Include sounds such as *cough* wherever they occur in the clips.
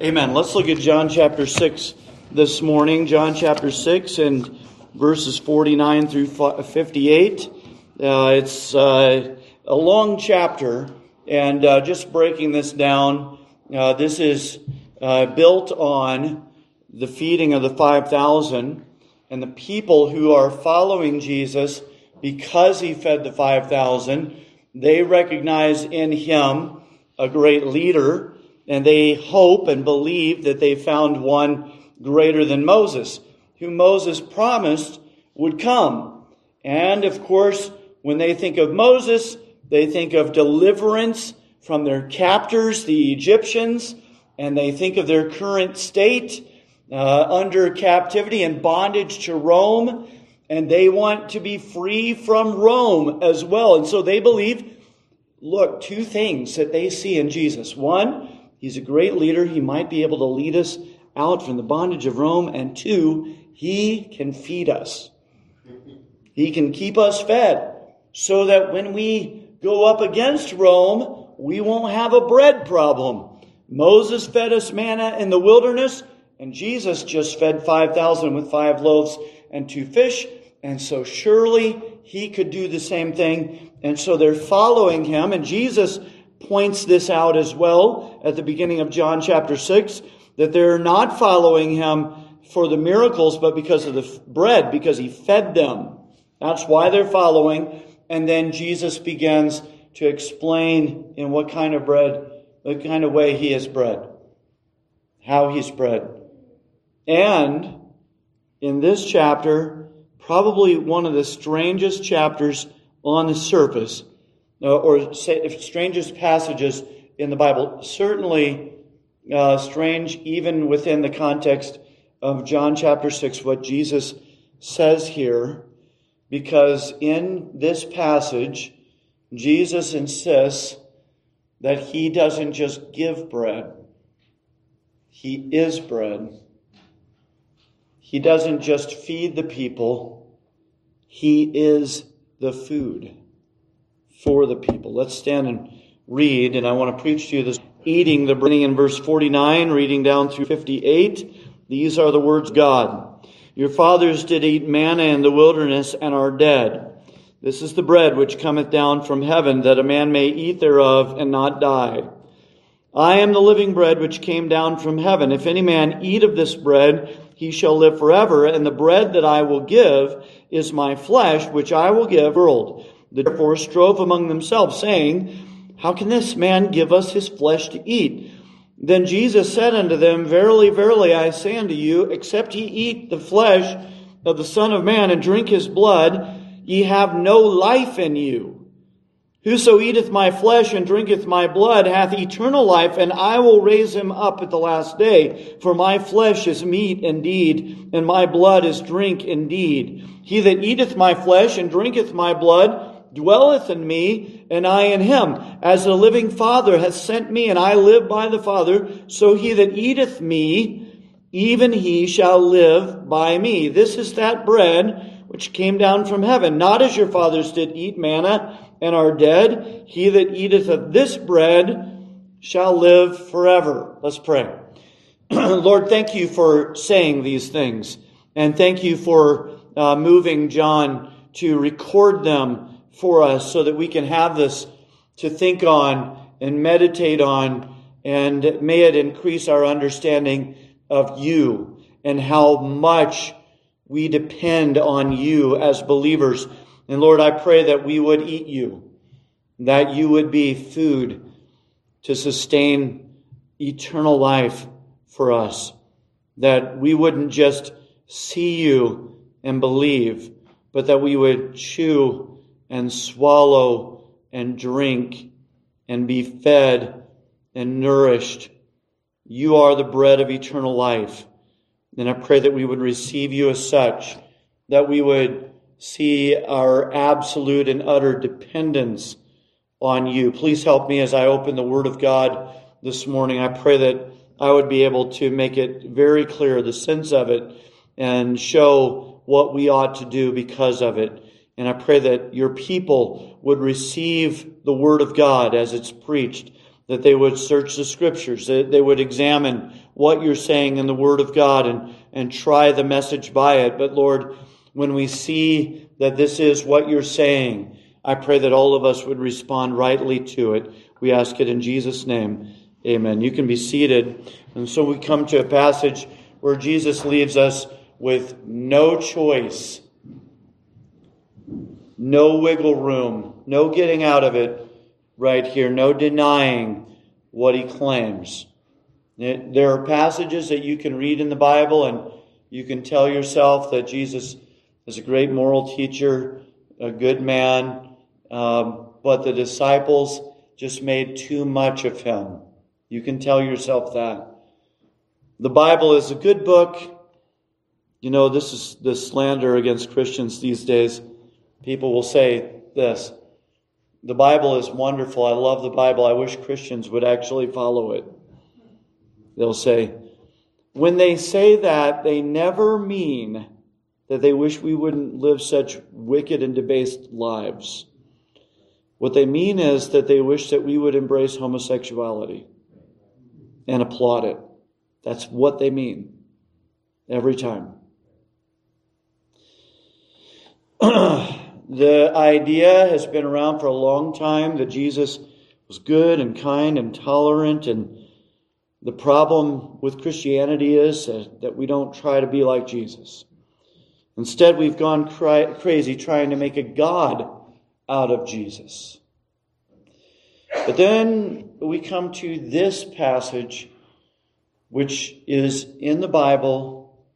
Amen. Let's look at John chapter 6 this morning. John chapter 6 and verses 49 through 58. Uh, it's uh, a long chapter, and uh, just breaking this down, uh, this is uh, built on the feeding of the 5,000 and the people who are following Jesus because he fed the 5,000. They recognize in him a great leader, and they hope and believe that they found one greater than Moses, who Moses promised would come. And of course, when they think of Moses, they think of deliverance from their captors, the Egyptians, and they think of their current state uh, under captivity and bondage to Rome, and they want to be free from Rome as well. And so they believe, look, two things that they see in Jesus. One, he's a great leader. He might be able to lead us out from the bondage of Rome. And two, he can feed us. He can keep us fed so that when we go up against Rome, we won't have a bread problem. Moses fed us manna in the wilderness, and Jesus just fed 5,000 with five loaves and two fish. And so surely he could do the same thing. And so they're following him. And Jesus points this out as well at the beginning of John chapter 6 that they're not following him for the miracles, but because of the bread, because he fed them. That's why they're following. And then Jesus begins to explain in what kind of bread, the kind of way he is bread, how he's bread. And in this chapter, probably one of the strangest chapters on the surface, or strangest passages in the Bible, certainly uh, strange even within the context of John chapter 6, what Jesus says here, because in this passage, Jesus insists that he doesn't just give bread, he is bread. He doesn't just feed the people, he is the food for the people. Let's stand and read, and I want to preach to you this eating the bread in verse 49, reading down through 58. These are the words God. Your fathers did eat manna in the wilderness and are dead. This is the bread which cometh down from heaven, that a man may eat thereof and not die. I am the living bread which came down from heaven. If any man eat of this bread, he shall live forever, and the bread that I will give is my flesh, which I will give world. Therefore strove among themselves, saying, How can this man give us his flesh to eat? Then Jesus said unto them, Verily, verily, I say unto you, except ye eat the flesh of the Son of Man and drink his blood, ye have no life in you. Whoso eateth my flesh and drinketh my blood hath eternal life, and I will raise him up at the last day. For my flesh is meat indeed, and my blood is drink indeed. He that eateth my flesh and drinketh my blood dwelleth in me, and I in him. As the living Father hath sent me, and I live by the Father, so he that eateth me, even he shall live by me. This is that bread which came down from heaven, not as your fathers did eat manna and are dead. He that eateth of this bread shall live forever. Let's pray. *clears throat* Lord, thank you for saying these things. And thank you for uh, moving John to record them for us so that we can have this to think on and meditate on. And may it increase our understanding of you and how much we depend on you as believers and Lord, I pray that we would eat you, that you would be food to sustain eternal life for us, that we wouldn't just see you and believe, but that we would chew and swallow and drink and be fed and nourished. You are the bread of eternal life. And I pray that we would receive you as such, that we would see our absolute and utter dependence on you. Please help me as I open the Word of God this morning. I pray that I would be able to make it very clear the sense of it and show what we ought to do because of it. And I pray that your people would receive the Word of God as it's preached, that they would search the Scriptures, that they would examine what you're saying in the Word of God and, and try the message by it. But Lord, when we see that this is what you're saying, I pray that all of us would respond rightly to it. We ask it in Jesus' name. Amen. You can be seated. And so we come to a passage where Jesus leaves us with no choice, no wiggle room, no getting out of it right here, no denying what he claims. There are passages that you can read in the Bible and you can tell yourself that Jesus is a great moral teacher, a good man, um, but the disciples just made too much of him. You can tell yourself that. The Bible is a good book. You know, this is the slander against Christians these days. People will say this The Bible is wonderful. I love the Bible. I wish Christians would actually follow it. They'll say, when they say that, they never mean that they wish we wouldn't live such wicked and debased lives. What they mean is that they wish that we would embrace homosexuality and applaud it. That's what they mean every time. *clears throat* the idea has been around for a long time that Jesus was good and kind and tolerant. And the problem with Christianity is that we don't try to be like Jesus. Instead, we've gone cry- crazy trying to make a God out of Jesus. But then we come to this passage, which is in the Bible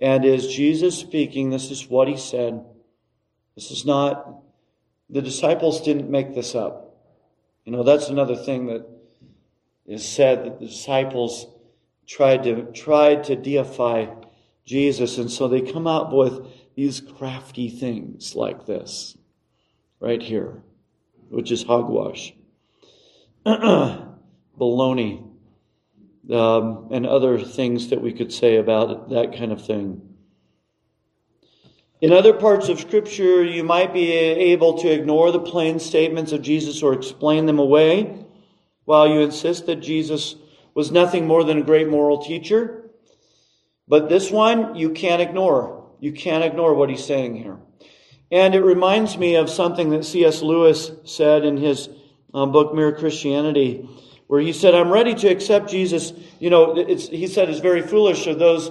and is Jesus speaking. This is what he said. This is not, the disciples didn't make this up. You know, that's another thing that is said that the disciples tried to, tried to deify Jesus. And so they come out with these crafty things like this right here, which is hogwash. *clears throat* baloney, um, and other things that we could say about that kind of thing. In other parts of Scripture, you might be able to ignore the plain statements of Jesus or explain them away while you insist that Jesus was nothing more than a great moral teacher. But this one, you can't ignore. You can't ignore what he's saying here. And it reminds me of something that C.S. Lewis said in his um, book, Mere Christianity, where he said, I'm ready to accept Jesus. You know, he said it's very foolish of those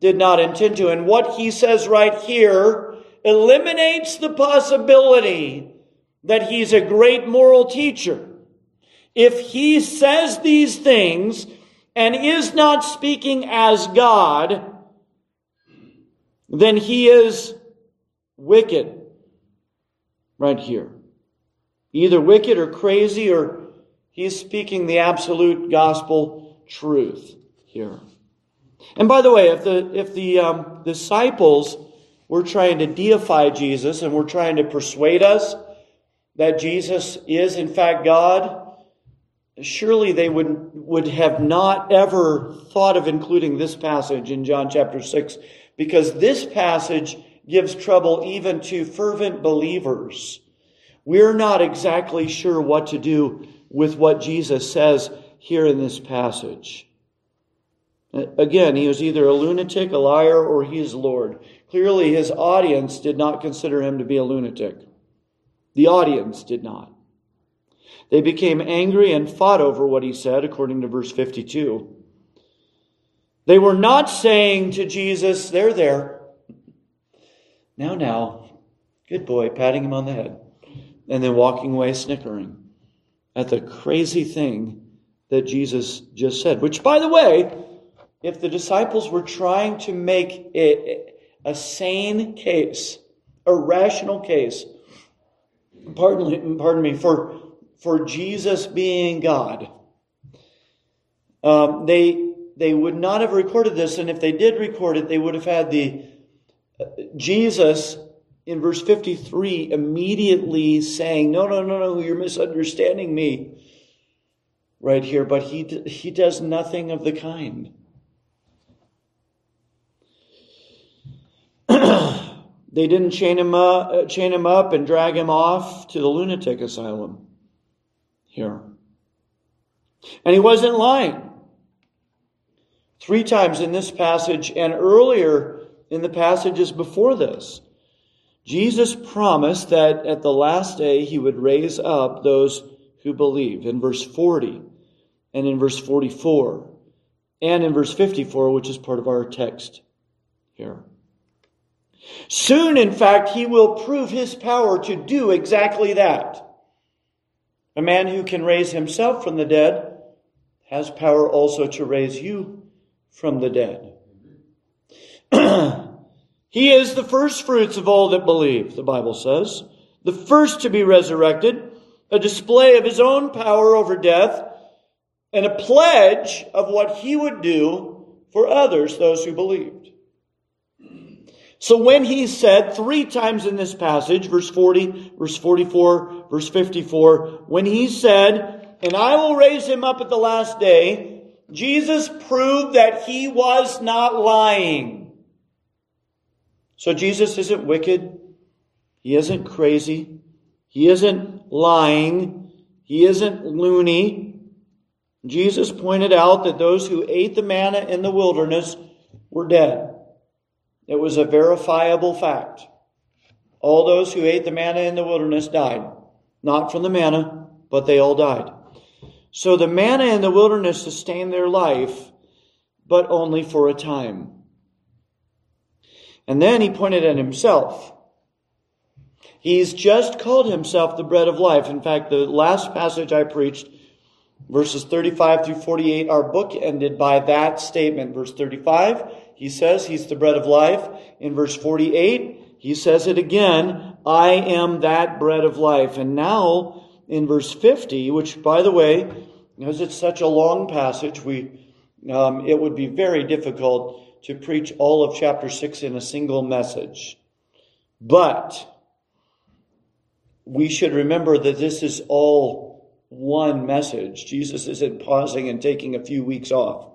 did not intend to. And what he says right here eliminates the possibility that he's a great moral teacher. If he says these things and is not speaking as God, then he is wicked right here. Either wicked or crazy, or he's speaking the absolute gospel truth here. And by the way, if the if the um, disciples were trying to deify Jesus and were trying to persuade us that Jesus is in fact God, surely they would would have not ever thought of including this passage in John chapter six, because this passage gives trouble even to fervent believers. We're not exactly sure what to do with what Jesus says here in this passage. Again, he was either a lunatic, a liar, or he is Lord. Clearly, his audience did not consider him to be a lunatic. The audience did not. They became angry and fought over what he said, according to verse 52. They were not saying to Jesus, There, there, Now, now, good boy, patting him on the head, and then walking away snickering at the crazy thing that Jesus just said. Which, by the way, if the disciples were trying to make a, a sane case, a rational case, pardon, pardon me, for, for Jesus being God, um, they, they would not have recorded this, and if they did record it, they would have had the uh, Jesus in verse 53 immediately saying, No, no, no, no, you're misunderstanding me right here. But he, he does nothing of the kind. They didn't chain him, up, uh, chain him up and drag him off to the lunatic asylum here. And he wasn't lying. Three times in this passage and earlier in the passages before this, Jesus promised that at the last day he would raise up those who believe in verse 40 and in verse 44 and in verse 54, which is part of our text here. Soon, in fact, he will prove his power to do exactly that. A man who can raise himself from the dead has power also to raise you from the dead. *clears throat* he is the first fruits of all that believe, the Bible says, the first to be resurrected, a display of his own power over death, and a pledge of what he would do for others, those who believed. So when he said three times in this passage, verse 40, verse 44, verse 54, when he said, and I will raise him up at the last day, Jesus proved that he was not lying. So Jesus isn't wicked. He isn't crazy. He isn't lying. He isn't loony. Jesus pointed out that those who ate the manna in the wilderness were dead. It was a verifiable fact. All those who ate the manna in the wilderness died. Not from the manna, but they all died. So the manna in the wilderness sustained their life, but only for a time. And then he pointed at himself. He's just called himself the bread of life. In fact, the last passage I preached, verses 35 through 48, our book ended by that statement. Verse 35, he says he's the bread of life. In verse 48, he says it again, I am that bread of life. And now in verse 50, which by the way, because it's such a long passage, we, um, it would be very difficult to preach all of chapter 6 in a single message. But we should remember that this is all one message. Jesus isn't pausing and taking a few weeks off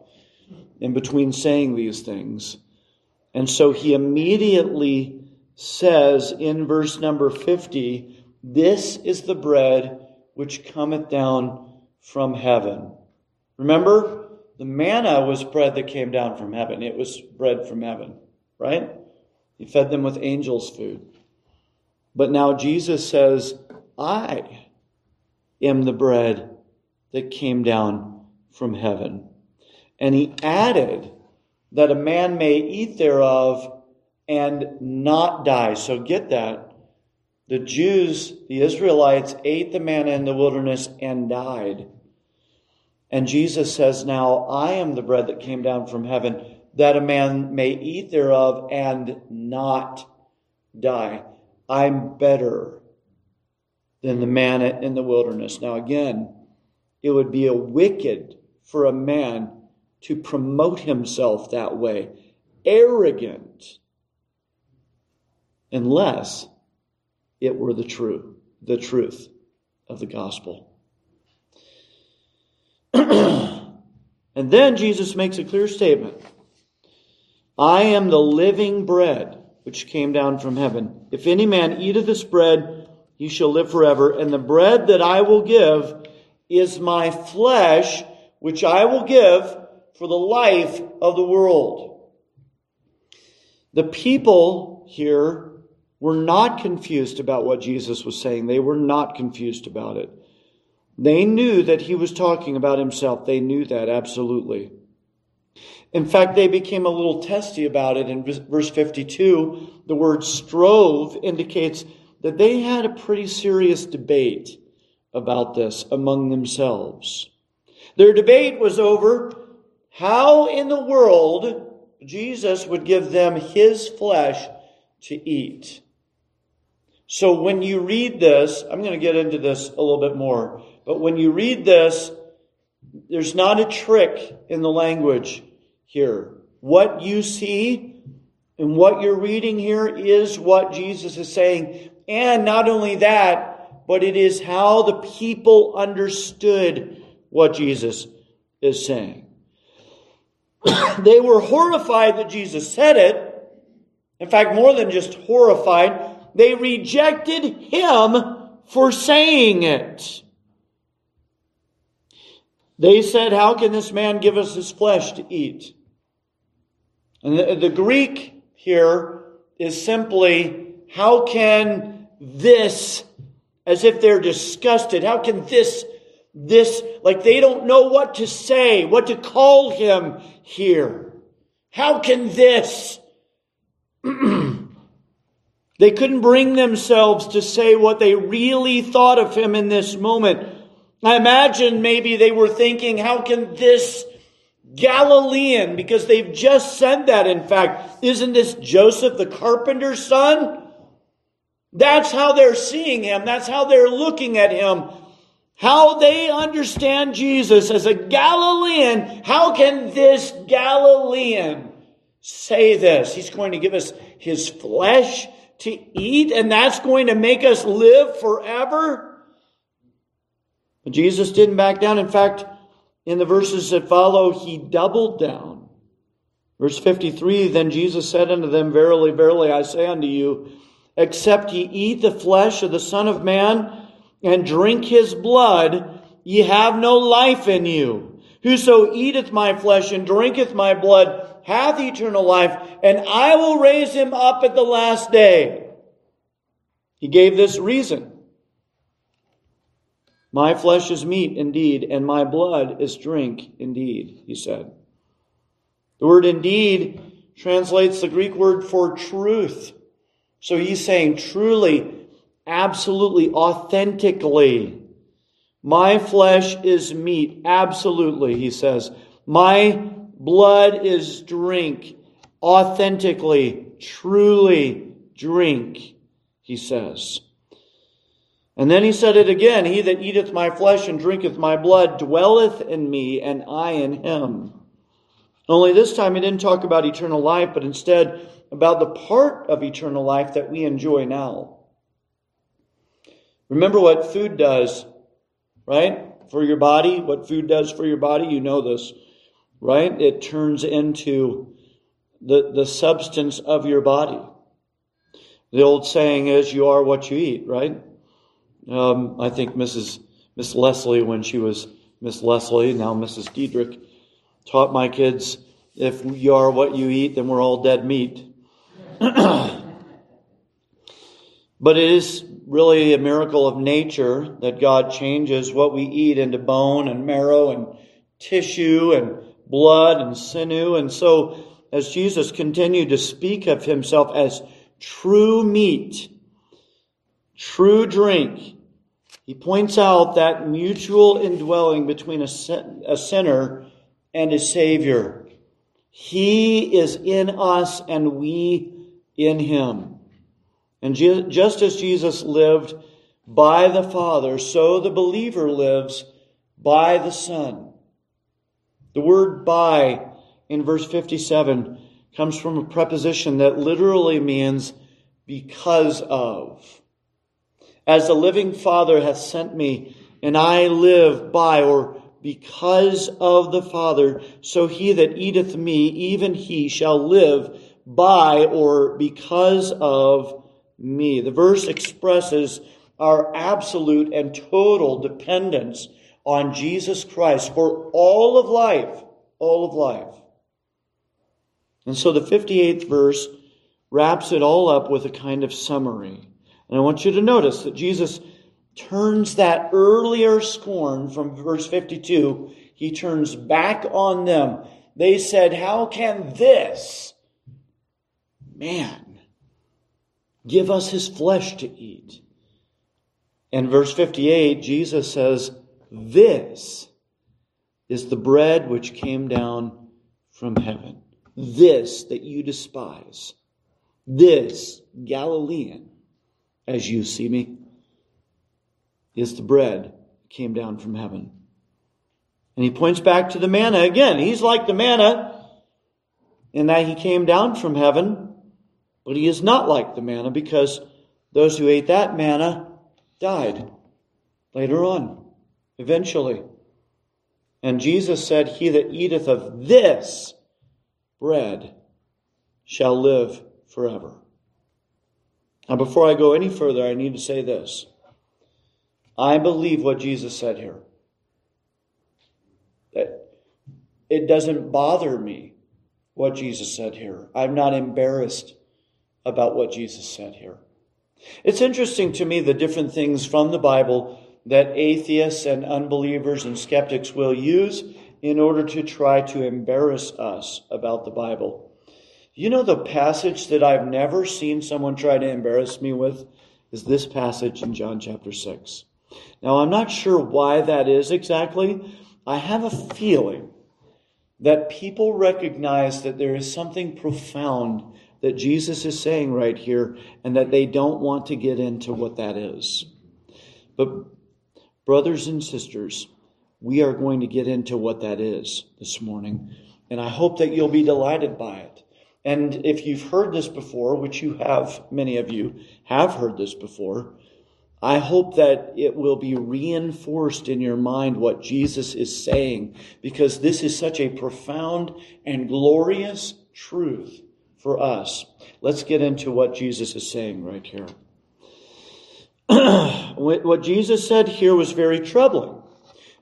in between saying these things. And so he immediately says in verse number 50, This is the bread which cometh down from heaven. Remember, the manna was bread that came down from heaven. It was bread from heaven, right? He fed them with angels' food. But now Jesus says, I am the bread that came down from heaven. And he added that a man may eat thereof and not die. So get that. The Jews, the Israelites, ate the manna in the wilderness and died. And Jesus says, Now I am the bread that came down from heaven, that a man may eat thereof and not die. I'm better than the manna in the wilderness. Now, again, it would be a wicked for a man to promote himself that way, arrogant, unless it were the true, the truth of the gospel. *clears throat* and then Jesus makes a clear statement. I am the living bread which came down from heaven. If any man eat of this bread, he shall live forever. And the bread that I will give is my flesh, which I will give for the life of the world. The people here were not confused about what Jesus was saying. They were not confused about it. They knew that he was talking about himself. They knew that absolutely. In fact, they became a little testy about it. In verse 52, the word strove indicates that they had a pretty serious debate about this among themselves. Their debate was over how in the world Jesus would give them his flesh to eat. So when you read this, I'm going to get into this a little bit more, but when you read this, there's not a trick in the language here. What you see and what you're reading here is what Jesus is saying. And not only that, but it is how the people understood what Jesus is saying. *coughs* they were horrified that Jesus said it. In fact, more than just horrified, they rejected him for saying it. They said, How can this man give us his flesh to eat? And the, the Greek here is simply, How can this, as if they're disgusted, how can this, this, like they don't know what to say, what to call him here? How can this? *clears throat* they couldn't bring themselves to say what they really thought of him in this moment. I imagine maybe they were thinking, how can this Galilean, because they've just said that, in fact, isn't this Joseph the carpenter's son? That's how they're seeing him. That's how they're looking at him. How they understand Jesus as a Galilean. How can this Galilean say this? He's going to give us his flesh to eat, and that's going to make us live forever? But Jesus didn't back down. In fact, in the verses that follow, he doubled down. Verse 53 Then Jesus said unto them, Verily, verily, I say unto you, except ye eat the flesh of the Son of Man and drink his blood, ye have no life in you. Whoso eateth my flesh and drinketh my blood hath eternal life, and I will raise him up at the last day. He gave this reason. My flesh is meat indeed, and my blood is drink indeed, he said. The word indeed translates the Greek word for truth. So he's saying truly, absolutely, authentically. My flesh is meat, absolutely, he says. My blood is drink, authentically, truly drink, he says. And then he said it again He that eateth my flesh and drinketh my blood dwelleth in me, and I in him. Only this time he didn't talk about eternal life, but instead about the part of eternal life that we enjoy now. Remember what food does, right? For your body, what food does for your body, you know this, right? It turns into the, the substance of your body. The old saying is, you are what you eat, right? Um, I think Mrs. Miss Leslie, when she was Miss Leslie, now Mrs. Diedrich, taught my kids, if you are what you eat, then we're all dead meat. *clears throat* but it is really a miracle of nature that God changes what we eat into bone and marrow and tissue and blood and sinew. And so, as Jesus continued to speak of himself as true meat, true drink, he points out that mutual indwelling between a, sinner and a Savior. He is in us and we in him. And just as Jesus lived by the Father, so the believer lives by the Son. The word by in verse 57 comes from a preposition that literally means because of. As the living Father hath sent me, and I live by or because of the Father, so he that eateth me, even he shall live by or because of me. The verse expresses our absolute and total dependence on Jesus Christ for all of life, all of life. And so the 58th verse wraps it all up with a kind of summary. And I want you to notice that Jesus turns that earlier scorn from verse 52, he turns back on them they said, How can this man give us his flesh to eat? In verse 58, Jesus says, This is the bread which came down from heaven. This that you despise. This, Galilean, as you see me, is the bread that came down from heaven. And he points back to the manna again. He's like the manna in that he came down from heaven, but he is not like the manna because those who ate that manna died later on, eventually. And Jesus said, He that eateth of this bread shall live forever. Now, before I go any further, I need to say this. I believe what Jesus said here. It doesn't bother me what Jesus said here. I'm not embarrassed about what Jesus said here. It's interesting to me the different things from the Bible that atheists and unbelievers and skeptics will use in order to try to embarrass us about the Bible. You know, the passage that I've never seen someone try to embarrass me with is this passage in John chapter 6. Now, I'm not sure why that is exactly. I have a feeling that people recognize that there is something profound that Jesus is saying right here and that they don't want to get into what that is. But, brothers and sisters, we are going to get into what that is this morning. And I hope that you'll be delighted by it. And if you've heard this before, which you have, many of you have heard this before, I hope that it will be reinforced in your mind what Jesus is saying, because this is such a profound and glorious truth for us. Let's get into what Jesus is saying right here. *clears throat* what Jesus said here was very troubling,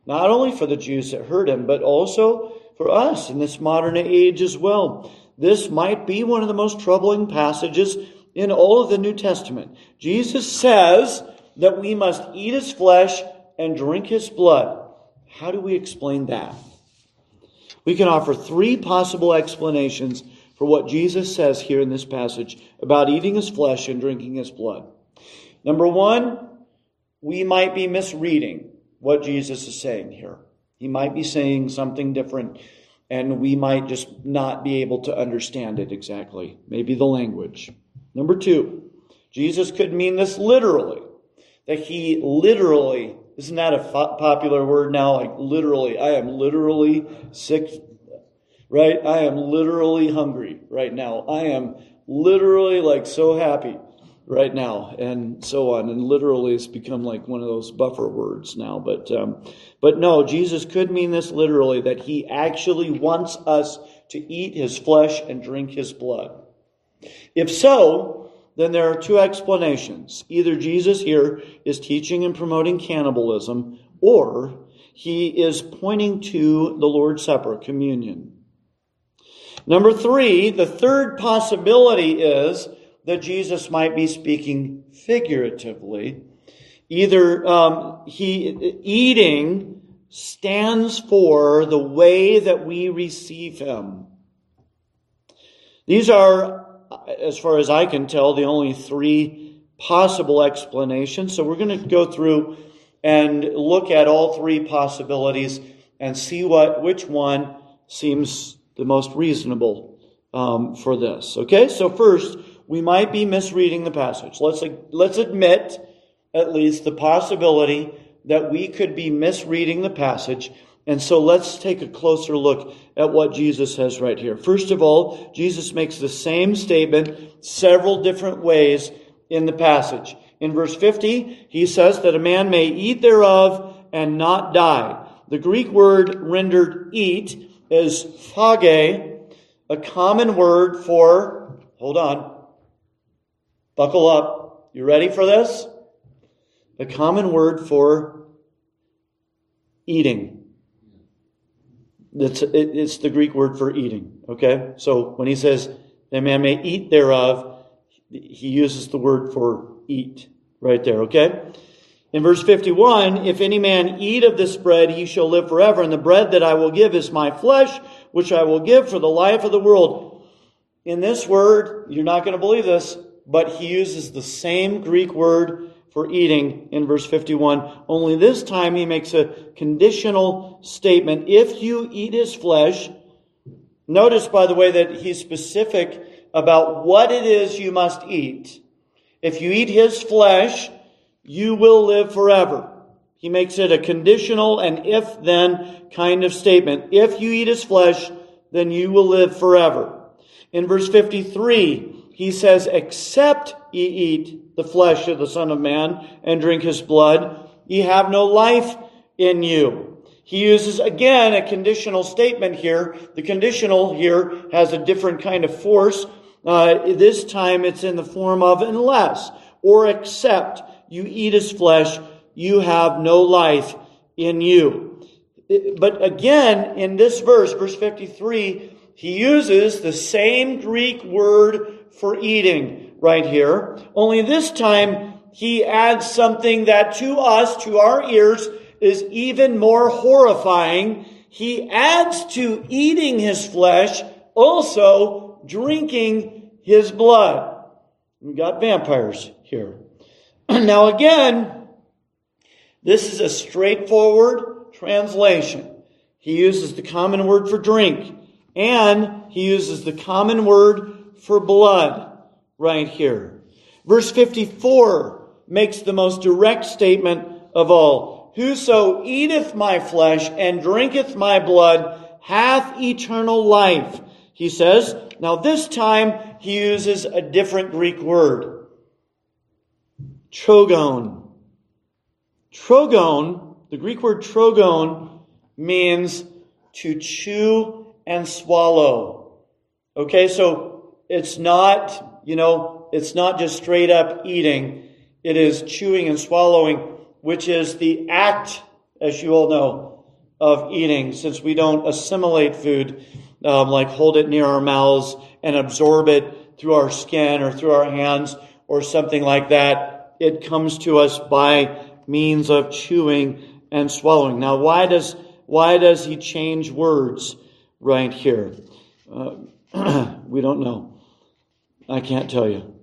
not only for the Jews that heard him, but also for us in this modern age as well. This might be one of the most troubling passages in all of the New Testament. Jesus says that we must eat his flesh and drink his blood. How do we explain that? We can offer three possible explanations for what Jesus says here in this passage about eating his flesh and drinking his blood. Number one, we might be misreading what Jesus is saying here. He might be saying something different, and we might just not be able to understand it exactly. Maybe the language. Number two, Jesus could mean this literally that he literally, isn't that a popular word now? Like literally, I am literally sick, right? I am literally hungry right now. I am literally like so happy right now and so on and literally it's become like one of those buffer words now but um, but no jesus could mean this literally that he actually wants us to eat his flesh and drink his blood if so then there are two explanations. Either Jesus here is teaching and promoting cannibalism, or he is pointing to the Lord's Supper, communion. Number three, the third possibility is that Jesus might be speaking figuratively. Either um, he eating stands for the way that we receive him. These are as far as I can tell, the only three possible explanations. So we're going to go through and look at all three possibilities and see what which one seems the most reasonable um, for this. Okay, so first we might be misreading the passage. Let's let's admit at least the possibility that we could be misreading the passage and so let's take a closer look at what Jesus says right here. First of all, Jesus makes the same statement several different ways in the passage. In verse 50, he says that a man may eat thereof and not die. The Greek word rendered eat is phage, a common word for, hold on, buckle up. You ready for this? A common word for eating. It's, it's the Greek word for eating. Okay? So when he says, that man may eat thereof, he uses the word for eat right there. Okay? In verse 51, if any man eat of this bread, he shall live forever. And the bread that I will give is my flesh, which I will give for the life of the world. In this word, you're not going to believe this, but he uses the same Greek word for eating in verse 51. Only this time he makes a conditional statement. If you eat his flesh, notice by the way that he's specific about what it is you must eat. If you eat his flesh, you will live forever. He makes it a conditional and if then kind of statement. If you eat his flesh, then you will live forever. In verse 53, he says, except ye eat the flesh of the Son of Man and drink his blood, ye have no life in you. He uses again a conditional statement here. The conditional here has a different kind of force. Uh, this time it's in the form of unless or except you eat his flesh, you have no life in you. But again, in this verse, verse 53, he uses the same Greek word for eating right here. Only this time, he adds something that to us, to our ears, is even more horrifying. He adds to eating his flesh also drinking his blood. We got vampires here. *clears throat* now again, this is a straightforward translation. He uses the common word for drink, and he uses the common word for blood right here. Verse 54 makes the most direct statement of all. Whoso eateth my flesh and drinketh my blood hath eternal life. He says, now this time he uses a different Greek word. Trogon. Trogon, the Greek word trogon, means to chew and swallow. Okay, so it's not, you know, it's not just straight up eating. It is chewing and swallowing, which is the act, as you all know, of eating, since we don't assimilate food, um, like hold it near our mouths and absorb it through our skin or through our hands or something like that. It comes to us by means of chewing and swallowing. Now, why does, why does he change words right here? Uh, *clears throat* we don't know. I can't tell you.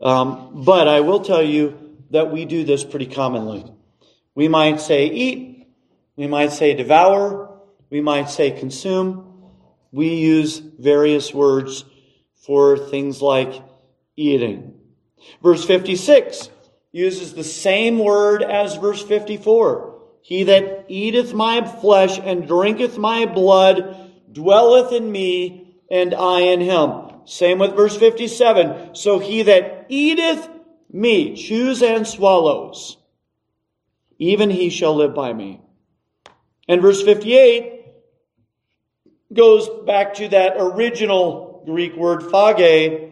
Um, but I will tell you that we do this pretty commonly. We might say eat. We might say devour. We might say consume. We use various words for things like eating. Verse 56 uses the same word as verse 54. He that eateth my flesh and drinketh my blood dwelleth in me, and I in him. Same with verse 57. So he that eateth me, chews and swallows, even he shall live by me. And verse 58 goes back to that original Greek word phage,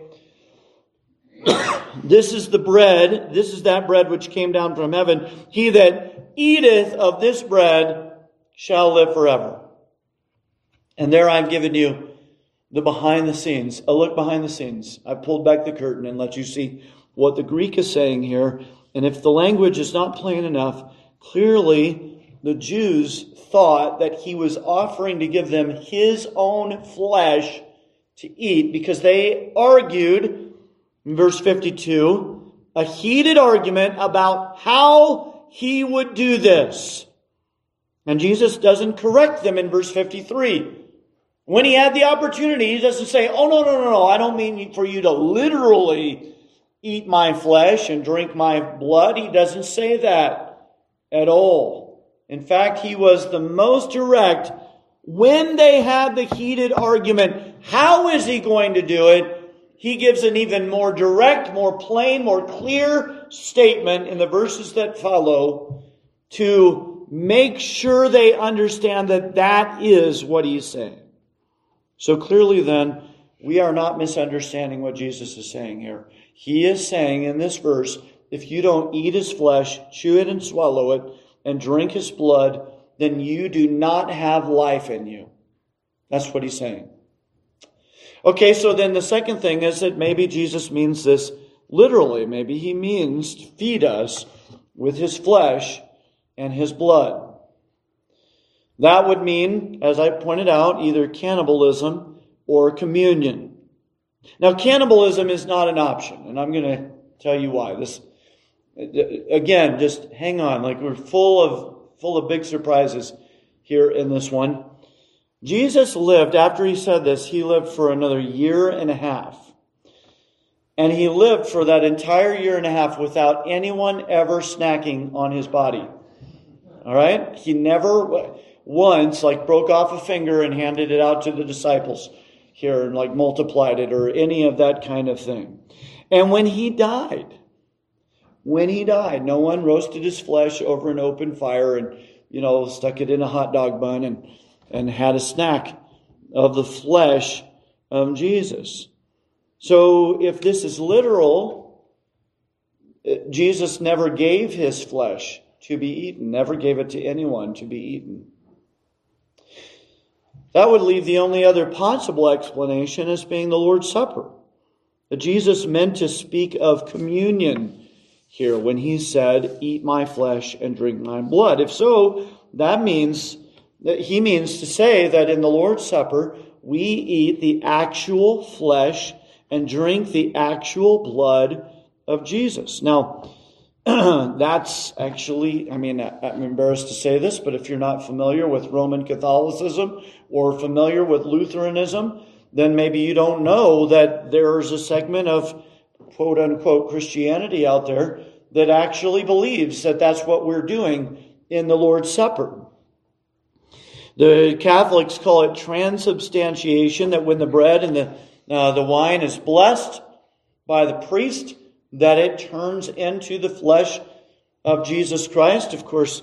this is the bread, this is that bread which came down from heaven. He that eateth of this bread shall live forever. And there I've given you the behind the scenes, a look behind the scenes. I pulled back the curtain and let you see what the Greek is saying here. And if the language is not plain enough, clearly the Jews thought that he was offering to give them his own flesh to eat because they argued in verse 52, a heated argument about how he would do this. And Jesus doesn't correct them in verse 53. When he had the opportunity, he doesn't say, Oh, no, no, no, no, I don't mean for you to literally eat my flesh and drink my blood. He doesn't say that at all. In fact, he was the most direct when they had the heated argument. How is he going to do it? He gives an even more direct, more plain, more clear statement in the verses that follow to make sure they understand that that is what he's saying. So clearly, then, we are not misunderstanding what Jesus is saying here. He is saying in this verse, if you don't eat his flesh, chew it and swallow it, and drink his blood, then you do not have life in you. That's what he's saying. Okay, so then the second thing is that maybe Jesus means this literally. Maybe he means feed us with his flesh and his blood. That would mean, as I pointed out, either cannibalism or communion. Now, cannibalism is not an option, and I'm going to tell you why. This, again, just hang on. Like we're full of full of big surprises here in this one. Jesus lived after he said this. He lived for another year and a half. And he lived for that entire year and a half without anyone ever snacking on his body. All right? He never once like broke off a finger and handed it out to the disciples here and like multiplied it or any of that kind of thing. And when he died, when he died, no one roasted his flesh over an open fire and, you know, stuck it in a hot dog bun and, and had a snack of the flesh of Jesus. So if this is literal, eh, Jesus never gave his flesh to be eaten, never gave it to anyone to be eaten. That would leave the only other possible explanation as being the Lord's Supper. That Jesus meant to speak of communion here when he said, Eat my flesh and drink my blood. If so, that means he means to say that in the Lord's Supper, we eat the actual flesh and drink the actual blood of Jesus. Now, *clears throat* that's actually, I mean, I'm embarrassed to say this, but if you're not familiar with Roman Catholicism or familiar with Lutheranism, then maybe you don't know that there's a segment of quote unquote Christianity out there that actually believes that that's what we're doing in the Lord's Supper. The Catholics call it transubstantiation, that when the bread and the, uh, the wine is blessed by the priest, that it turns into the flesh of Jesus Christ. Of course,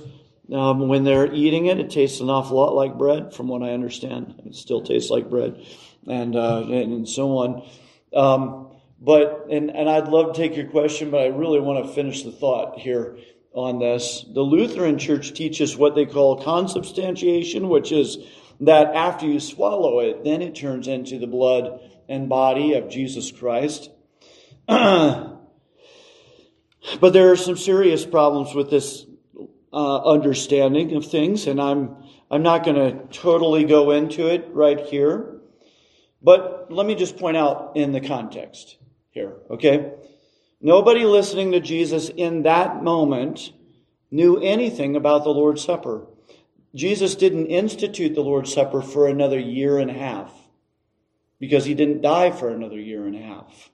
um, when they're eating it, it tastes an awful lot like bread, from what I understand. It still tastes like bread, and uh, and so on. Um, but and and I'd love to take your question, but I really want to finish the thought here on this. The Lutheran Church teaches what they call consubstantiation, which is that after you swallow it, then it turns into the blood and body of Jesus Christ. *clears throat* But there are some serious problems with this uh, understanding of things, and I'm I'm not going to totally go into it right here. But let me just point out in the context here, okay? Nobody listening to Jesus in that moment knew anything about the Lord's Supper. Jesus didn't institute the Lord's Supper for another year and a half because he didn't die for another year and a half.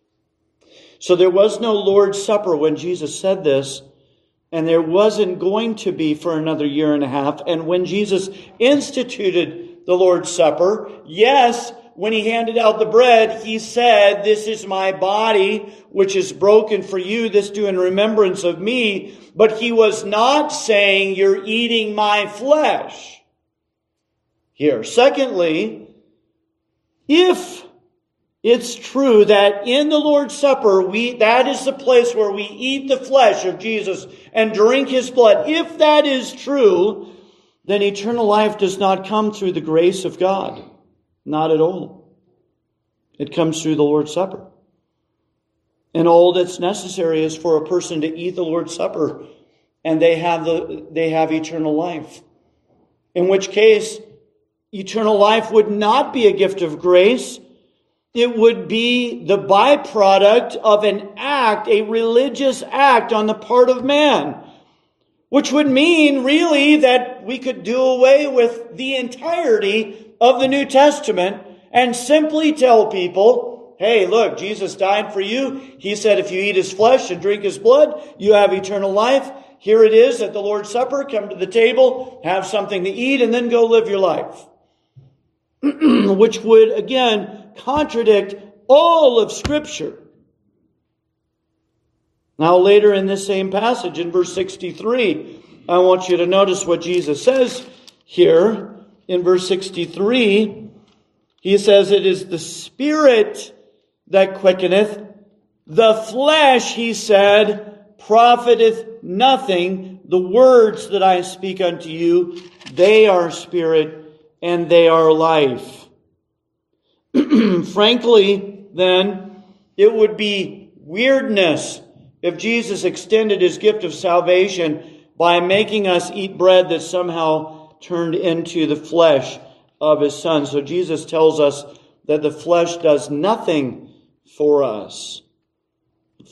So there was no Lord's Supper when Jesus said this, and there wasn't going to be for another year and a half. And when Jesus instituted the Lord's Supper, yes, when he handed out the bread, he said, This is my body, which is broken for you. This do in remembrance of me. But he was not saying, You're eating my flesh. Here. Secondly, if it's true that in the Lord's Supper, we, that is the place where we eat the flesh of Jesus and drink his blood. If that is true, then eternal life does not come through the grace of God. Not at all. It comes through the Lord's Supper. And all that's necessary is for a person to eat the Lord's Supper and they have the, they have eternal life. In which case, eternal life would not be a gift of grace it would be the byproduct of an act, a religious act on the part of man. Which would mean really that we could do away with the entirety of the New Testament and simply tell people, hey, look, Jesus died for you. He said if you eat his flesh and drink his blood, you have eternal life. Here it is at the Lord's Supper. Come to the table, have something to eat, and then go live your life. *clears throat* Which would, again, contradict all of Scripture. Now, later in this same passage, in verse 63, I want you to notice what Jesus says here. In verse 63, he says, It is the Spirit that quickeneth, the flesh, he said, profiteth nothing. The words that I speak unto you, they are spirit and they are life. *clears throat* Frankly, then, it would be weirdness if Jesus extended his gift of salvation by making us eat bread that somehow turned into the flesh of his son. So Jesus tells us that the flesh does nothing for us.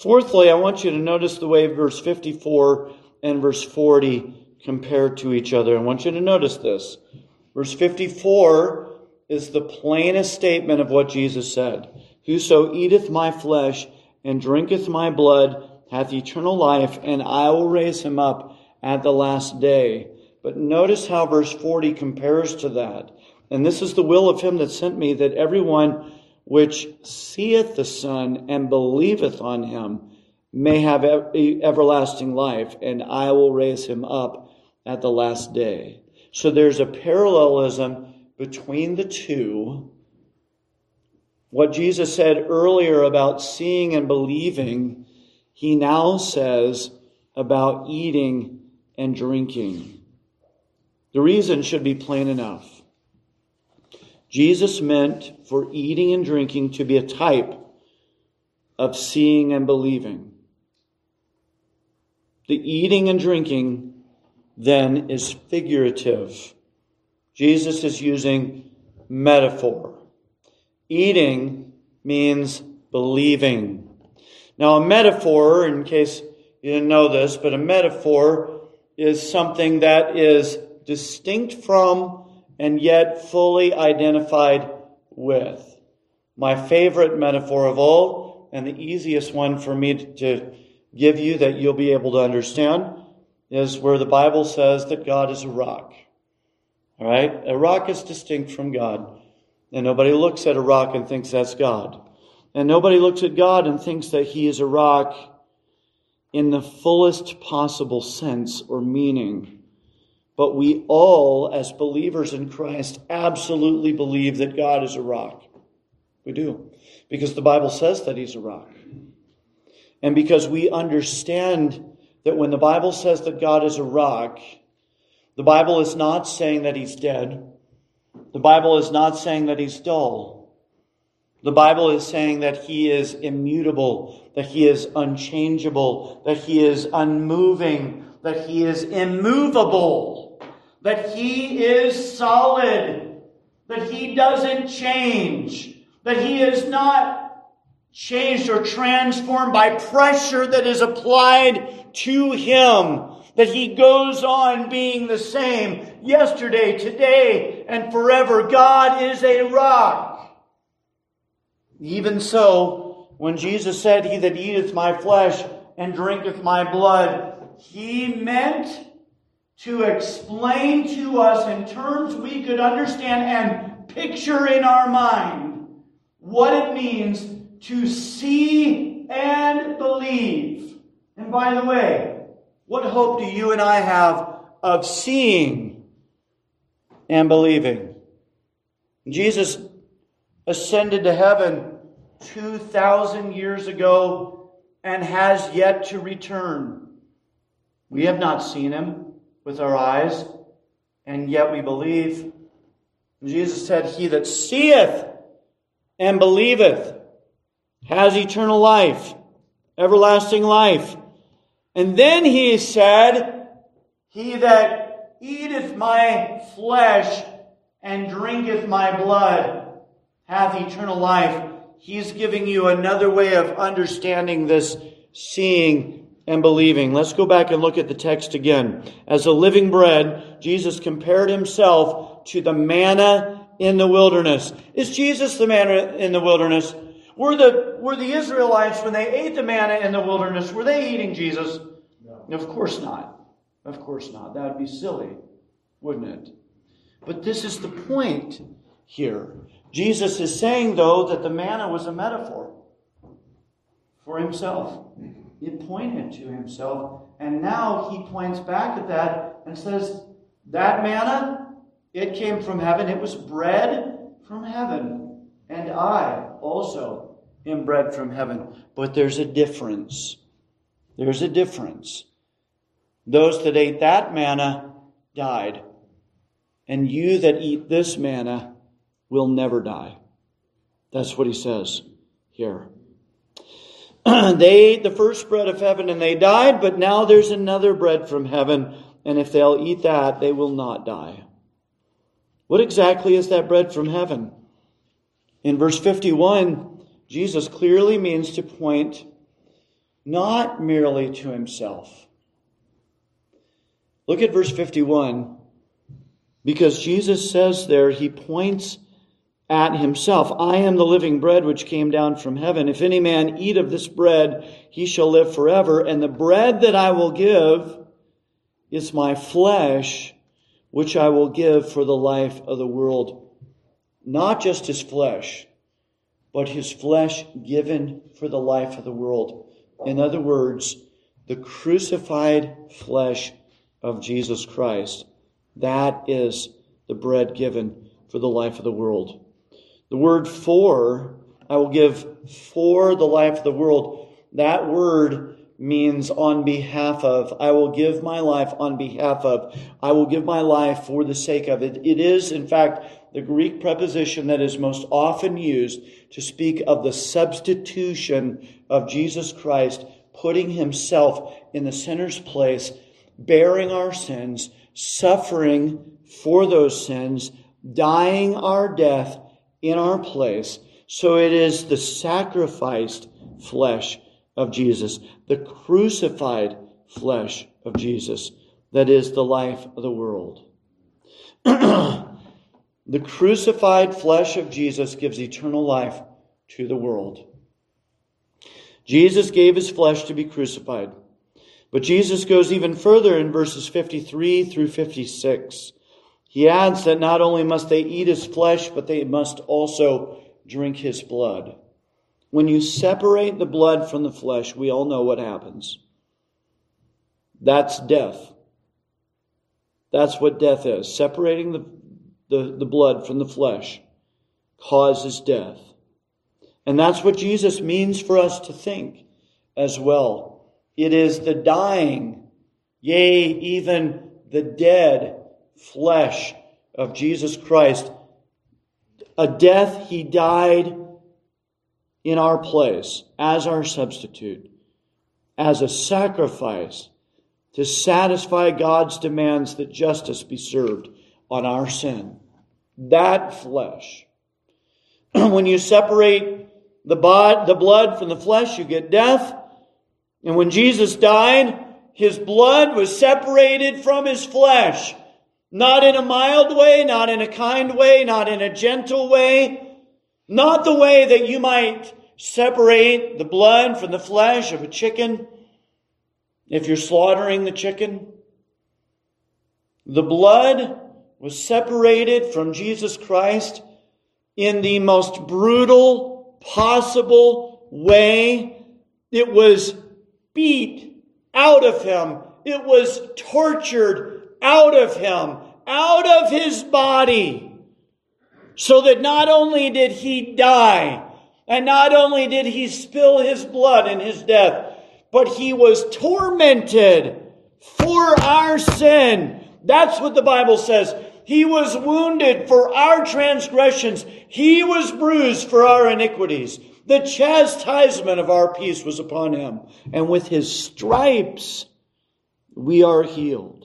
Fourthly, I want you to notice the way verse 54 and verse 40 compare to each other. I want you to notice this. Verse 54 is the plainest statement of what Jesus said. Whoso eateth my flesh and drinketh my blood hath eternal life, and I will raise him up at the last day. But notice how verse 40 compares to that. And this is the will of him that sent me, that everyone which seeth the Son and believeth on him may have everlasting life, and I will raise him up at the last day. So there's a parallelism between the two. What Jesus said earlier about seeing and believing, he now says about eating and drinking. The reason should be plain enough. Jesus meant for eating and drinking to be a type of seeing and believing. The eating and drinking then is figurative. Jesus is using metaphor. Eating means believing. Now, a metaphor, in case you didn't know this, but a metaphor is something that is distinct from and yet fully identified with. My favorite metaphor of all, and the easiest one for me to give you that you'll be able to understand, is where the Bible says that God is a rock. All right? A rock is distinct from God. And nobody looks at a rock and thinks that's God. And nobody looks at God and thinks that he is a rock in the fullest possible sense or meaning. But we all, as believers in Christ, absolutely believe that God is a rock. We do. Because the Bible says that He's a rock. And because we understand that when the Bible says that God is a rock, the Bible is not saying that He's dead. The Bible is not saying that He's dull. The Bible is saying that He is immutable, that He is unchangeable, that He is unmoving, that He is immovable that He is solid, that He doesn't change, that He is not changed or transformed by pressure that is applied to Him, that He goes on being the same yesterday, today, and forever. God is a rock. Even so, when Jesus said, He that eateth my flesh and drinketh my blood, He meant to explain to us in terms we could understand and picture in our mind what it means to see and believe. And by the way, what hope do you and I have of seeing and believing? Jesus ascended to heaven 2,000 years ago and has yet to return. We have not seen him with our eyes, and yet we believe. Jesus said, He that seeth and believeth has eternal life, everlasting life. And then he said, He that eateth my flesh and drinketh my blood hath eternal life. He's giving you another way of understanding this seeing and believing. Let's go back and look at the text again. As a living bread, Jesus compared himself to the manna in the wilderness. Is Jesus the manna in the wilderness? Were the, were the Israelites, when they ate the manna in the wilderness, were they eating Jesus? No. Of course not. Of course not. That would be silly, wouldn't it? But this is the point here. Jesus is saying, though, that the manna was a metaphor for himself. It pointed to himself. And now he points back at that and says, That manna, it came from heaven. It was bread from heaven. And I also am bread from heaven. But there's a difference. There's a difference. Those that ate that manna died. And you that eat this manna will never die. That's what he says here. *clears throat* they ate the first bread of heaven and they died, but now there's another bread from heaven, and if they'll eat that, they will not die. What exactly is that bread from heaven? In verse 51, Jesus clearly means to point not merely to himself. Look at verse 51, because Jesus says there, he points at himself. I am the living bread which came down from heaven. If any man eat of this bread, he shall live forever. And the bread that I will give is my flesh, which I will give for the life of the world. Not just his flesh, but his flesh given for the life of the world. In other words, the crucified flesh of Jesus Christ. That is the bread given for the life of the world. The word for, I will give for the life of the world. That word means on behalf of. I will give my life on behalf of. I will give my life for the sake of it. It is, in fact, the Greek preposition that is most often used to speak of the substitution of Jesus Christ, putting himself in the sinner's place, bearing our sins, suffering for those sins, dying our death in our place. So it is the sacrificed flesh of Jesus, the crucified flesh of Jesus, that is the life of the world. *clears throat* the crucified flesh of Jesus gives eternal life to the world. Jesus gave his flesh to be crucified. But Jesus goes even further in verses 53 through 56. He adds that not only must they eat his flesh, but they must also drink his blood. When you separate the blood from the flesh, we all know what happens. That's death. That's what death is. Separating the, the, the blood from the flesh causes death. And that's what Jesus means for us to think as well. It is the dying, yea, even the dead flesh of Jesus Christ. A death he died in our place as our substitute, as a sacrifice to satisfy God's demands that justice be served on our sin. That flesh. *clears throat* when you separate the, bod, the blood from the flesh, you get death. And when Jesus died, his blood was separated from his flesh. Not in a mild way, not in a kind way, not in a gentle way, not the way that you might separate the blood from the flesh of a chicken if you're slaughtering the chicken. The blood was separated from Jesus Christ in the most brutal possible way. It was beat out of him. It was tortured out of him, out of his body, so that not only did he die, and not only did he spill his blood in his death, but he was tormented for our sin. That's what the Bible says. He was wounded for our transgressions. He was bruised for our iniquities. The chastisement of our peace was upon him. And with his stripes, we are healed.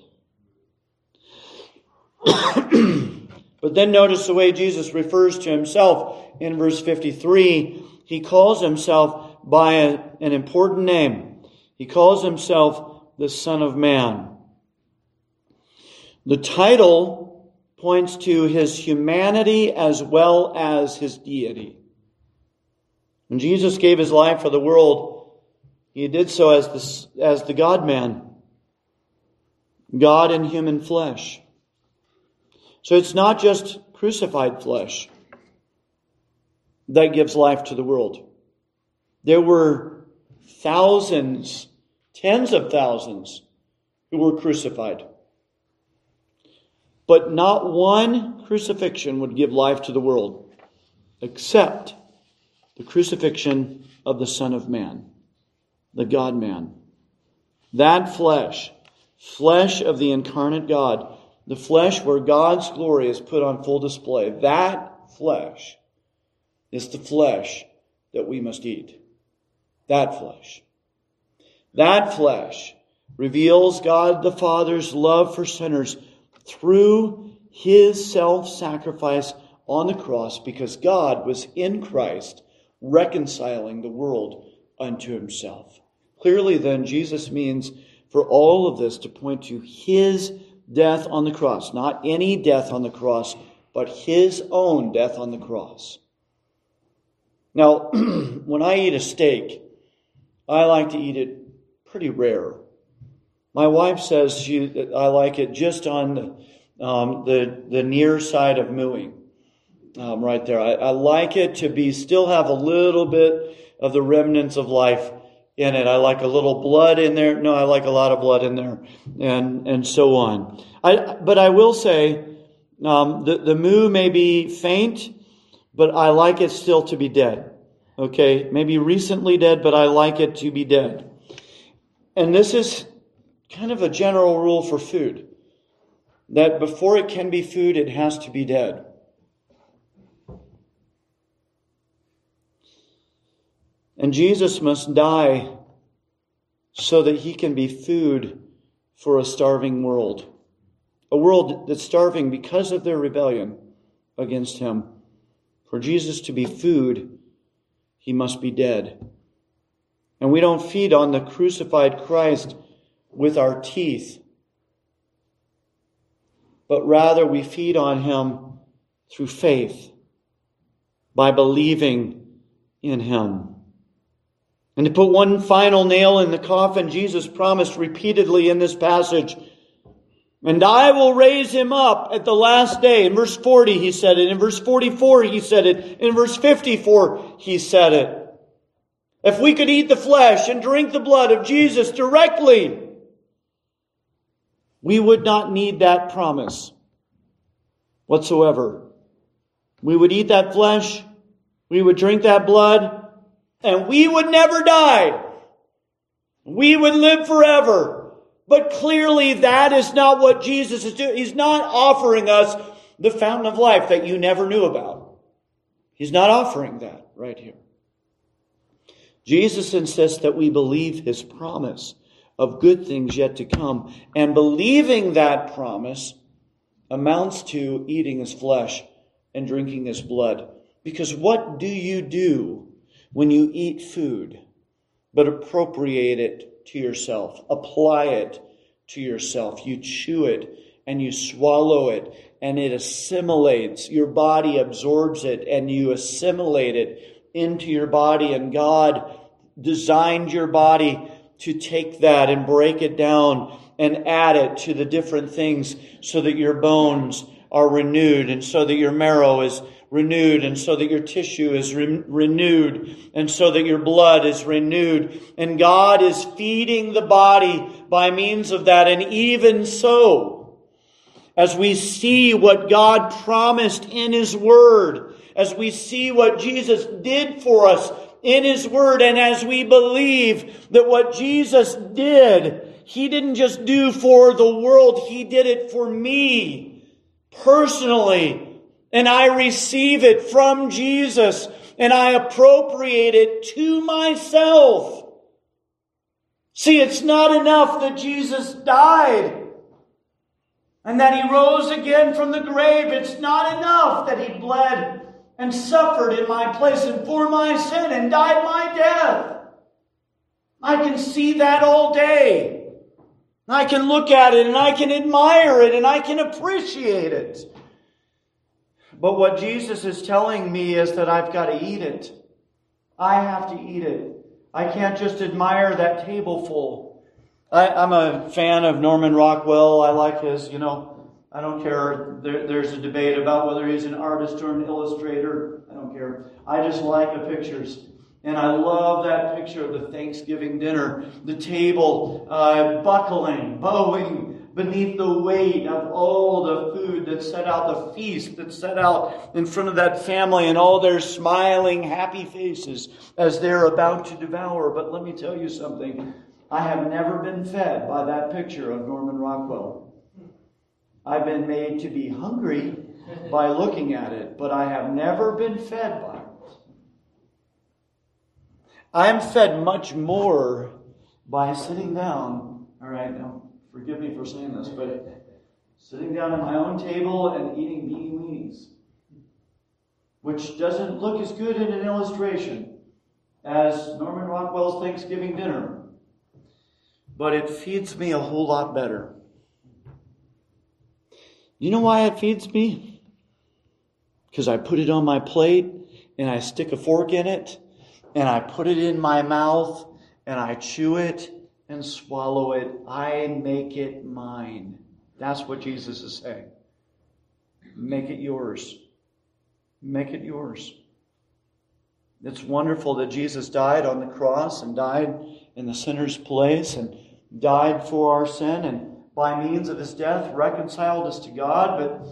*coughs* but then notice the way Jesus refers to himself in verse 53. He calls himself by a, an important name. He calls himself the Son of Man. The title points to his humanity as well as his deity. When Jesus gave his life for the world, he did so as the, as the God man, God in human flesh. So it's not just crucified flesh that gives life to the world. There were thousands, tens of thousands who were crucified. But not one crucifixion would give life to the world except the crucifixion of the Son of Man, the God man. That flesh, flesh of the incarnate God, the flesh where God's glory is put on full display. That flesh is the flesh that we must eat. That flesh. That flesh reveals God the Father's love for sinners through his self sacrifice on the cross because God was in Christ reconciling the world unto himself. Clearly, then, Jesus means for all of this to point to his death on the cross, not any death on the cross, but his own death on the cross. Now, *clears throat* when I eat a steak, I like to eat it pretty rare. My wife says she, I like it just on the, um, the, the near side of mooing, um, right there. I, I like it to be still have a little bit of the remnants of life in it. I like a little blood in there. No, I like a lot of blood in there, and and so on. I but I will say, um, the the moo may be faint, but I like it still to be dead. Okay, maybe recently dead, but I like it to be dead. And this is kind of a general rule for food that before it can be food, it has to be dead. And Jesus must die so that he can be food for a starving world. A world that's starving because of their rebellion against him. For Jesus to be food, he must be dead. And we don't feed on the crucified Christ with our teeth, but rather we feed on him through faith by believing in him. And to put one final nail in the coffin, Jesus promised repeatedly in this passage, and I will raise him up at the last day. In verse 40, he said it. In verse 44, he said it. In verse 54, he said it. If we could eat the flesh and drink the blood of Jesus directly, we would not need that promise whatsoever. We would eat that flesh, we would drink that blood, and we would never die. We would live forever. But clearly that is not what Jesus is doing. He's not offering us the fountain of life that you never knew about. He's not offering that right here. Jesus insists that we believe his promise of good things yet to come. And believing that promise amounts to eating his flesh and drinking his blood. Because what do you do when you eat food, but appropriate it to yourself, apply it to yourself. You chew it and you swallow it and it assimilates. Your body absorbs it and you assimilate it into your body. And God designed your body to take that and break it down and add it to the different things so that your bones are renewed and so that your marrow is renewed and so that your tissue is re- renewed and so that your blood is renewed. And God is feeding the body by means of that. And even so, as we see what God promised in His Word, as we see what Jesus did for us in His Word, and as we believe that what Jesus did, He didn't just do for the world, He did it for me personally and I receive it from Jesus and I appropriate it to myself. See, it's not enough that Jesus died and that he rose again from the grave. It's not enough that he bled and suffered in my place and for my sin and died my death. I can see that all day. I can look at it and I can admire it and I can appreciate it. But what Jesus is telling me is that I've got to eat it. I have to eat it. I can't just admire that table full. I, am a fan of Norman Rockwell. I like his, you know, I don't care. There, there's a debate about whether he's an artist or an illustrator. I don't care. I just like the pictures. And I love that picture of the Thanksgiving dinner, the table uh, buckling, bowing, beneath the weight of all the food that set out, the feast that set out in front of that family and all their smiling, happy faces as they're about to devour. But let me tell you something. I have never been fed by that picture of Norman Rockwell. I've been made to be hungry by looking at it, but I have never been fed by it. I'm fed much more by sitting down. All right, now Forgive me for saying this, but sitting down at my own table and eating beanie weenies, which doesn't look as good in an illustration as Norman Rockwell's Thanksgiving dinner, but it feeds me a whole lot better. You know why it feeds me? Because I put it on my plate and I stick a fork in it and I put it in my mouth and I chew it and swallow it. I make it mine. That's what Jesus is saying. Make it yours. Make it yours. It's wonderful that Jesus died on the cross and died in the sinner's place and died for our sin and by means of his death reconciled us to God. But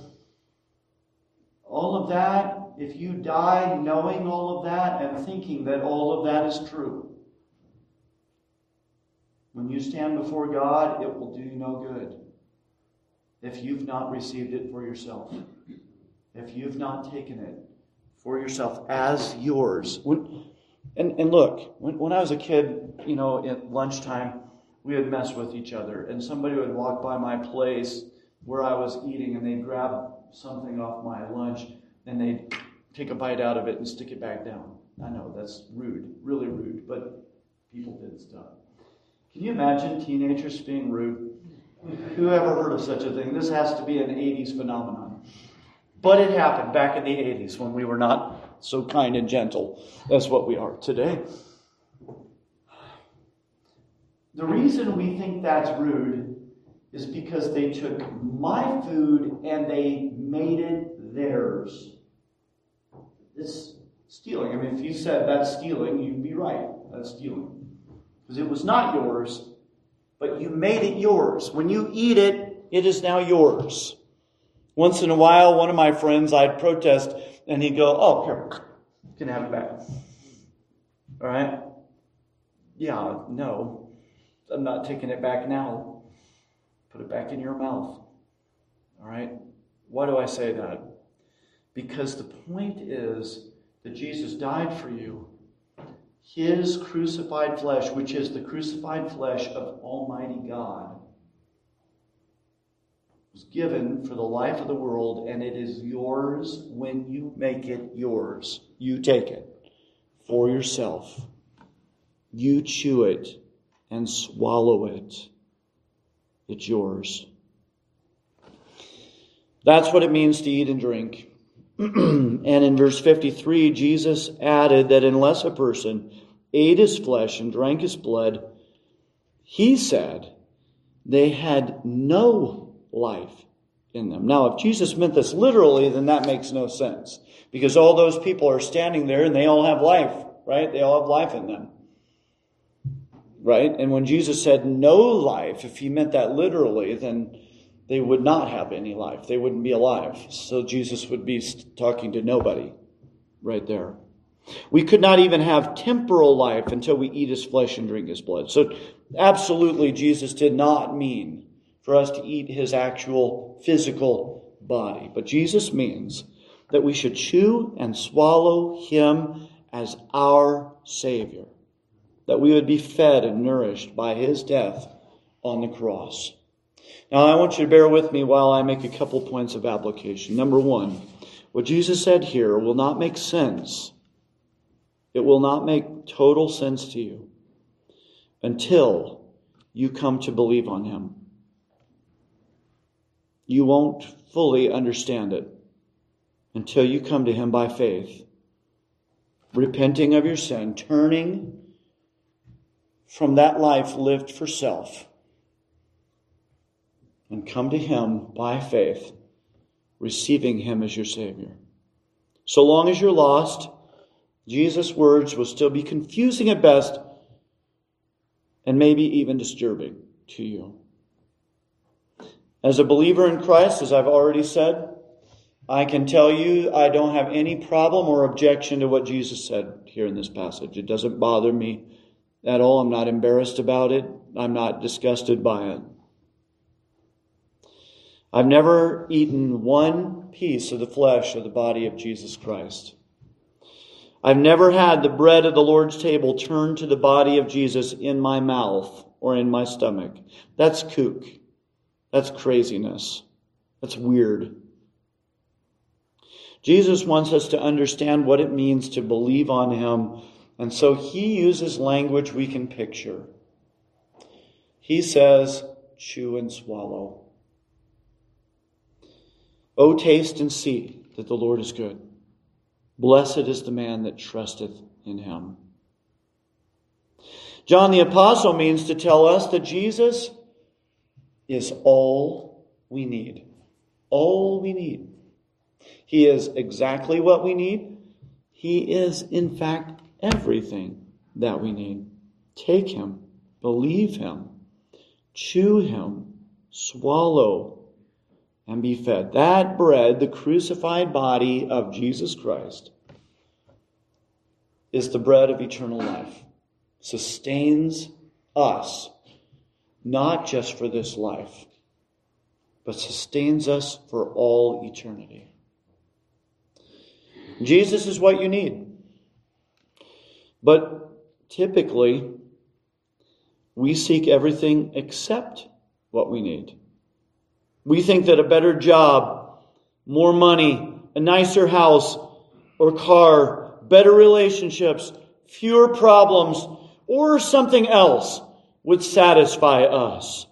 all of that, if you die knowing all of that and thinking that all of that is true, when you stand before God, it will do you no good if you've not received it for yourself, if you've not taken it for yourself as yours. When, and, and look, when, when I was a kid, you know, at lunchtime, we would mess with each other, and somebody would walk by my place where I was eating, and they'd grab something off my lunch, and they'd take a bite out of it and stick it back down. I know that's rude, really rude, but people did stuff. Can you imagine teenagers being rude? Who ever heard of such a thing? This has to be an 80s phenomenon. But it happened back in the 80s when we were not so kind and gentle as what we are today. The reason we think that's rude is because they took my food and they made it theirs. It's stealing. I mean, if you said that's stealing, you'd be right. That's stealing. Because it was not yours, but you made it yours. When you eat it, it is now yours. Once in a while, one of my friends, I'd protest, and he'd go, Oh, here, you can have it back. All right? Yeah, no. I'm not taking it back now. Put it back in your mouth. All right? Why do I say that? Because the point is that Jesus died for you. His crucified flesh, which is the crucified flesh of Almighty God, was given for the life of the world, and it is yours when you make it yours. You take it for yourself. You chew it and swallow it. It's yours. That's what it means to eat and drink. *clears throat* and in verse 53, Jesus added that unless a person ate his flesh and drank his blood, he said they had no life in them. Now, if Jesus meant this literally, then that makes no sense. Because all those people are standing there and they all have life, right? They all have life in them. Right? And when Jesus said no life, if he meant that literally, then they would not have any life. They wouldn't be alive. So Jesus would be talking to nobody right there. We could not even have temporal life until we eat his flesh and drink his blood. So, absolutely, Jesus did not mean for us to eat his actual physical body. But Jesus means that we should chew and swallow him as our Savior, that we would be fed and nourished by his death on the cross. Now, I want you to bear with me while I make a couple points of application. Number one, what Jesus said here will not make sense. It will not make total sense to you until you come to believe on him you won't fully understand it until you come to Him by faith, repenting of your sin, turning from that life lived for self, and come to Him by faith, receiving Him as your Savior. So long as you're lost, Jesus' words will still be confusing at best and maybe even disturbing to you. As a believer in Christ, as I've already said, I can tell you I don't have any problem or objection to what Jesus said here in this passage. It doesn't bother me at all. I'm not embarrassed about it. I'm not disgusted by it. I've never eaten one piece of the flesh of the body of Jesus Christ. I've never had the bread of the Lord's table turned to the body of Jesus in my mouth or in my stomach. That's kook. That's craziness. That's weird. Jesus wants us to understand what it means to believe on him, and so he uses language we can picture. He says, chew and swallow. O taste and see that the Lord is good. Blessed is the man that trusteth in him. John the Apostle means to tell us that Jesus is all we need. All we need. He is exactly what we need. He is, in fact, everything that we need. Take him, believe him, chew him, swallow, and be fed. That bread, the crucified body of Jesus Christ, is the bread of eternal life sustains us, not just for this life, but sustains us for all eternity. Jesus is what you need. But typically, we seek everything except what we need. We think that a better job, more money, a nicer house or car, better relationships, fewer problems, or something else would satisfy us.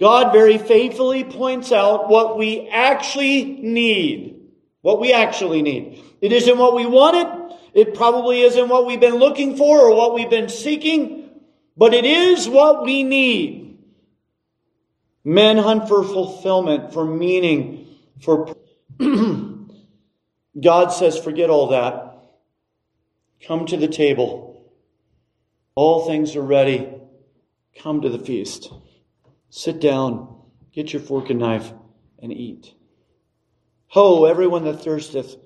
God very faithfully points out what we actually need. What we actually need. It isn't what we wanted. It probably isn't what we've been looking for or what we've been seeking, but it is what we need. Men hunt for fulfillment, for meaning, for. *clears throat* God says, forget all that. Come to the table. All things are ready. Come to the feast. Sit down, get your fork and knife, and eat. Ho, everyone that thirsteth,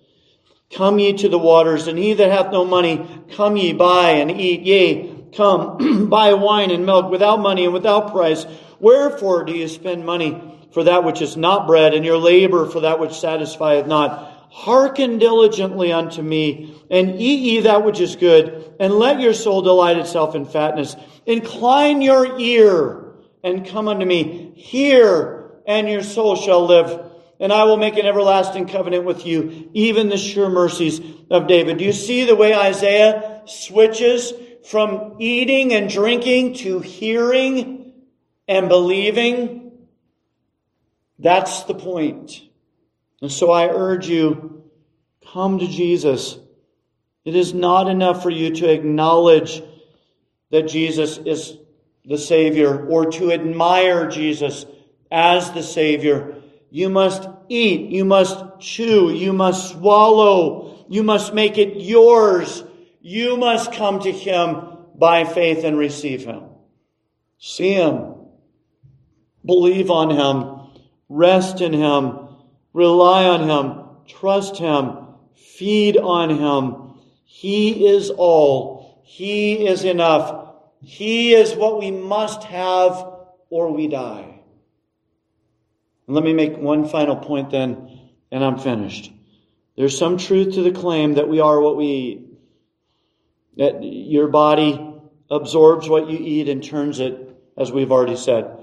come ye to the waters, and he that hath no money, come ye buy and eat. Yea, come, *clears throat* buy wine and milk without money and without price. Wherefore do you spend money for that which is not bread, and your labor for that which satisfieth not? Hearken diligently unto me, and eat ye that which is good, and let your soul delight itself in fatness. Incline your ear, and come unto me. Hear, and your soul shall live. And I will make an everlasting covenant with you, even the sure mercies of David. Do you see the way Isaiah switches from eating and drinking to hearing and believing? That's the point. And so I urge you, come to Jesus. It is not enough for you to acknowledge that Jesus is the Savior or to admire Jesus as the Savior. You must eat, you must chew, you must swallow, you must make it yours. You must come to Him by faith and receive Him. See Him, believe on Him, rest in Him Rely on Him. Trust Him. Feed on Him. He is all. He is enough. He is what we must have or we die. let me make one final point then, and I'm finished. There's some truth to the claim that we are what we eat. That your body absorbs what you eat and turns it, as we've already said,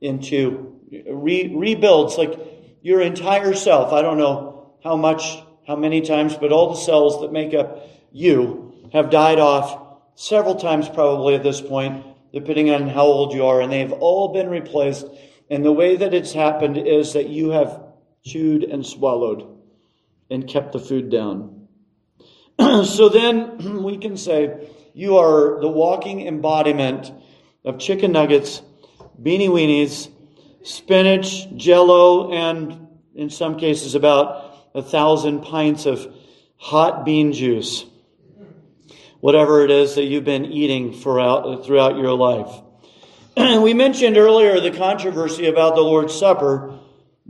into re- rebuilds. Like your entire self. I don't know how much, how many times, but all the cells that make up you have died off several times probably at this point, depending on how old you are, and they've all been replaced. And the way that it's happened is that you have chewed and swallowed and kept the food down. *clears throat* so then *clears throat* we can say you are the walking embodiment of chicken nuggets, beanie weenies, spinach, jello, and in some cases about a thousand pints of hot bean juice. Whatever it is that you've been eating throughout, throughout your life. *clears throat* we mentioned earlier the controversy about the Lord's Supper.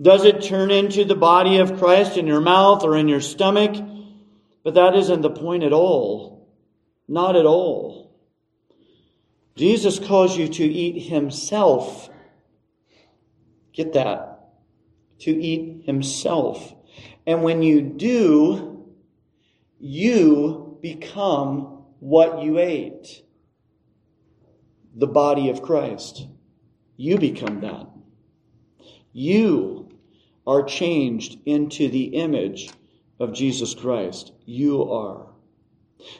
Does it turn into the body of Christ in your mouth or in your stomach? But that isn't the point at all. Not at all. Jesus calls you to eat Himself Get that. To eat himself. And when you do, you become what you ate. The body of Christ. You become that. You are changed into the image of Jesus Christ. You are.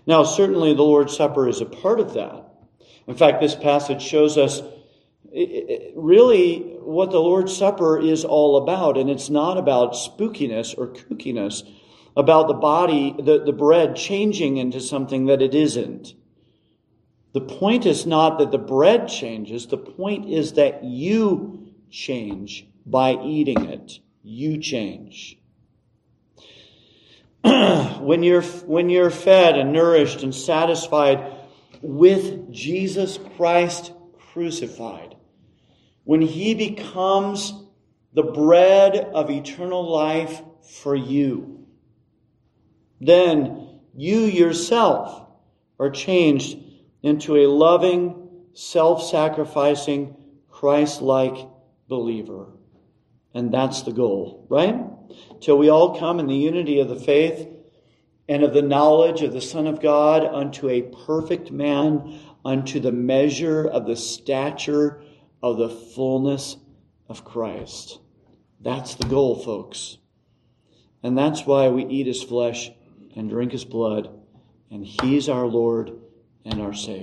Now, certainly the Lord's Supper is a part of that. In fact, this passage shows us really what the Lord's Supper is all about. And it's not about spookiness or kookiness, about the body, the, the bread changing into something that it isn't. The point is not that the bread changes, the point is that you change by eating it. You change. *clears throat* when you're when you're fed and nourished and satisfied with Jesus Christ crucified, when he becomes the bread of eternal life for you, then you yourself are changed into a loving, self-sacrificing, Christ-like believer. And that's the goal, right? Till we all come in the unity of the faith and of the knowledge of the Son of God unto a perfect man, unto the measure of the stature of the fullness of Christ. That's the goal, folks. And that's why we eat his flesh and drink his blood, and he's our Lord and our Savior.